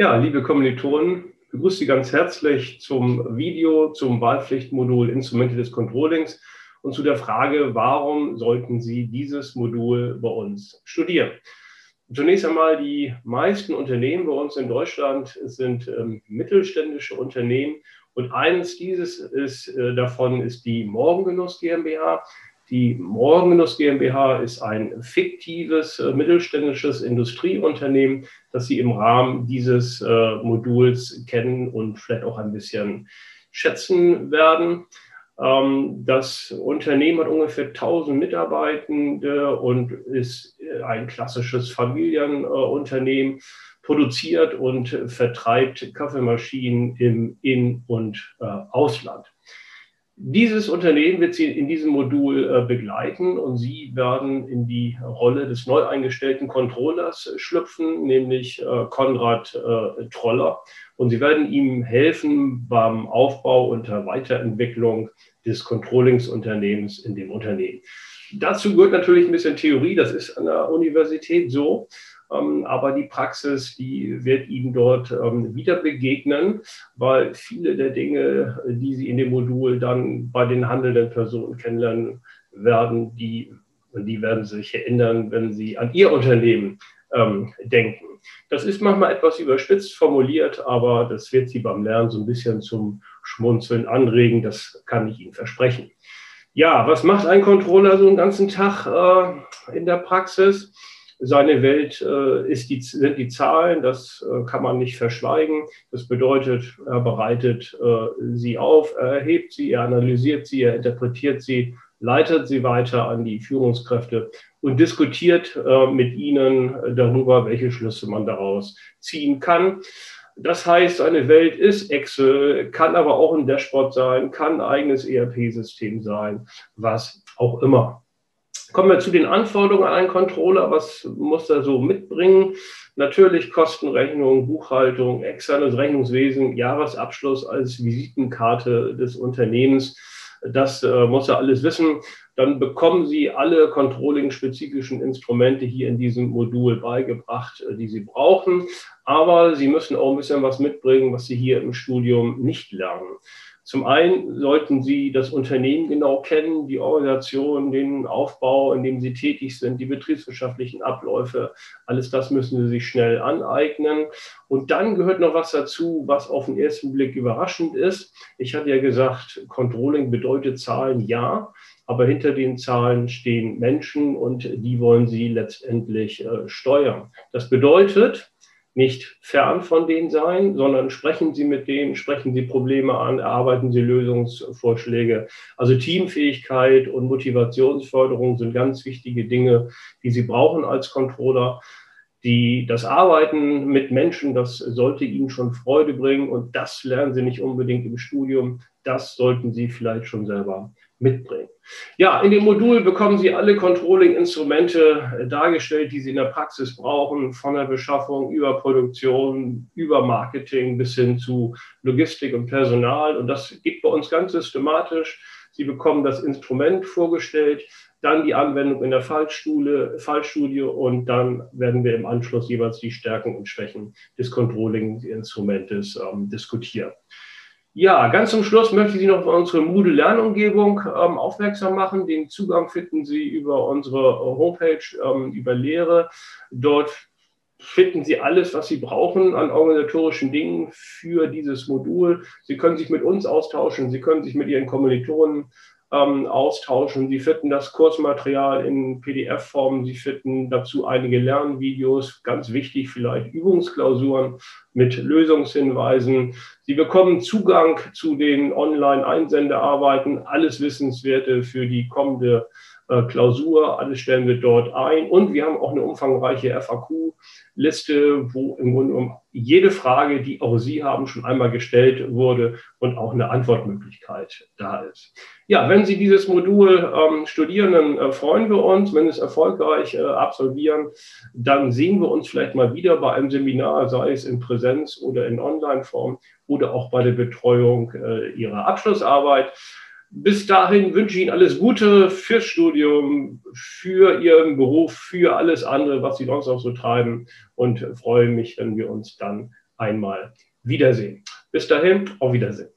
Ja, liebe Kommilitonen, ich begrüße Sie ganz herzlich zum Video zum Wahlpflichtmodul Instrumente des Controllings und zu der Frage, warum sollten Sie dieses Modul bei uns studieren? Zunächst einmal, die meisten Unternehmen bei uns in Deutschland sind ähm, mittelständische Unternehmen und eines dieses ist, äh, davon ist die Morgengenuss GmbH. Die Morgengenuss GmbH ist ein fiktives äh, mittelständisches Industrieunternehmen, das Sie im Rahmen dieses äh, Moduls kennen und vielleicht auch ein bisschen schätzen werden. Ähm, das Unternehmen hat ungefähr 1000 Mitarbeitende und ist äh, ein klassisches Familienunternehmen, produziert und vertreibt Kaffeemaschinen im In- und äh, Ausland. Dieses Unternehmen wird Sie in diesem Modul äh, begleiten und Sie werden in die Rolle des neu eingestellten Controllers schlüpfen, nämlich äh, Konrad äh, Troller. Und Sie werden ihm helfen beim Aufbau und der Weiterentwicklung des Controllingsunternehmens in dem Unternehmen. Dazu gehört natürlich ein bisschen Theorie, das ist an der Universität so. Ähm, aber die Praxis, die wird Ihnen dort ähm, wieder begegnen, weil viele der Dinge, die Sie in dem Modul dann bei den handelnden Personen kennenlernen werden, die, die werden sich erinnern, wenn Sie an Ihr Unternehmen ähm, denken. Das ist manchmal etwas überspitzt formuliert, aber das wird Sie beim Lernen so ein bisschen zum Schmunzeln anregen, das kann ich Ihnen versprechen. Ja, was macht ein Controller so einen ganzen Tag äh, in der Praxis? Seine Welt äh, ist die, sind die Zahlen, das äh, kann man nicht verschweigen. Das bedeutet, er bereitet äh, sie auf, er erhebt sie, er analysiert sie, er interpretiert sie, leitet sie weiter an die Führungskräfte und diskutiert äh, mit ihnen darüber, welche Schlüsse man daraus ziehen kann. Das heißt, eine Welt ist Excel, kann aber auch ein Dashboard sein, kann ein eigenes ERP-System sein, was auch immer. Kommen wir zu den Anforderungen an einen Controller. Was muss er so mitbringen? Natürlich Kostenrechnung, Buchhaltung, externes Rechnungswesen, Jahresabschluss als Visitenkarte des Unternehmens. Das äh, muss er alles wissen. Dann bekommen Sie alle Controlling-spezifischen Instrumente hier in diesem Modul beigebracht, äh, die Sie brauchen. Aber Sie müssen auch ein bisschen was mitbringen, was Sie hier im Studium nicht lernen. Zum einen sollten Sie das Unternehmen genau kennen, die Organisation, den Aufbau, in dem Sie tätig sind, die betriebswirtschaftlichen Abläufe. Alles das müssen Sie sich schnell aneignen. Und dann gehört noch was dazu, was auf den ersten Blick überraschend ist. Ich hatte ja gesagt, Controlling bedeutet Zahlen, ja. Aber hinter den Zahlen stehen Menschen und die wollen Sie letztendlich äh, steuern. Das bedeutet, nicht fern von denen sein, sondern sprechen Sie mit denen, sprechen Sie Probleme an, erarbeiten Sie Lösungsvorschläge. Also Teamfähigkeit und Motivationsförderung sind ganz wichtige Dinge, die Sie brauchen als Controller. Die, das Arbeiten mit Menschen, das sollte Ihnen schon Freude bringen und das lernen Sie nicht unbedingt im Studium. Das sollten Sie vielleicht schon selber mitbringen. Ja, in dem Modul bekommen Sie alle Controlling-Instrumente äh, dargestellt, die Sie in der Praxis brauchen, von der Beschaffung über Produktion, über Marketing bis hin zu Logistik und Personal. Und das geht bei uns ganz systematisch. Sie bekommen das Instrument vorgestellt, dann die Anwendung in der Fallstudie, Fallstudie und dann werden wir im Anschluss jeweils die Stärken und Schwächen des Controlling-Instrumentes ähm, diskutieren. Ja, ganz zum Schluss möchte ich Sie noch auf unsere Moodle-Lernumgebung ähm, aufmerksam machen. Den Zugang finden Sie über unsere Homepage, ähm, über Lehre. Dort finden Sie alles, was Sie brauchen an organisatorischen Dingen für dieses Modul. Sie können sich mit uns austauschen, Sie können sich mit Ihren Kommilitonen ähm, austauschen. Sie finden das Kursmaterial in PDF-Form. Sie finden dazu einige Lernvideos, ganz wichtig vielleicht Übungsklausuren mit Lösungshinweisen. Sie bekommen Zugang zu den Online-Einsendearbeiten, alles Wissenswerte für die kommende Klausur. Alles stellen wir dort ein. Und wir haben auch eine umfangreiche FAQ-Liste, wo im Grunde genommen jede Frage, die auch Sie haben, schon einmal gestellt wurde und auch eine Antwortmöglichkeit da ist. Ja, wenn Sie dieses Modul ähm, studieren, dann äh, freuen wir uns. Wenn es erfolgreich äh, absolvieren, dann sehen wir uns vielleicht mal wieder bei einem Seminar, sei es in Präsenz oder in Online-Form oder auch bei der Betreuung äh, Ihrer Abschlussarbeit. Bis dahin wünsche ich Ihnen alles Gute fürs Studium, für Ihren Beruf, für alles andere, was Sie sonst noch so treiben und freue mich, wenn wir uns dann einmal wiedersehen. Bis dahin, auf Wiedersehen.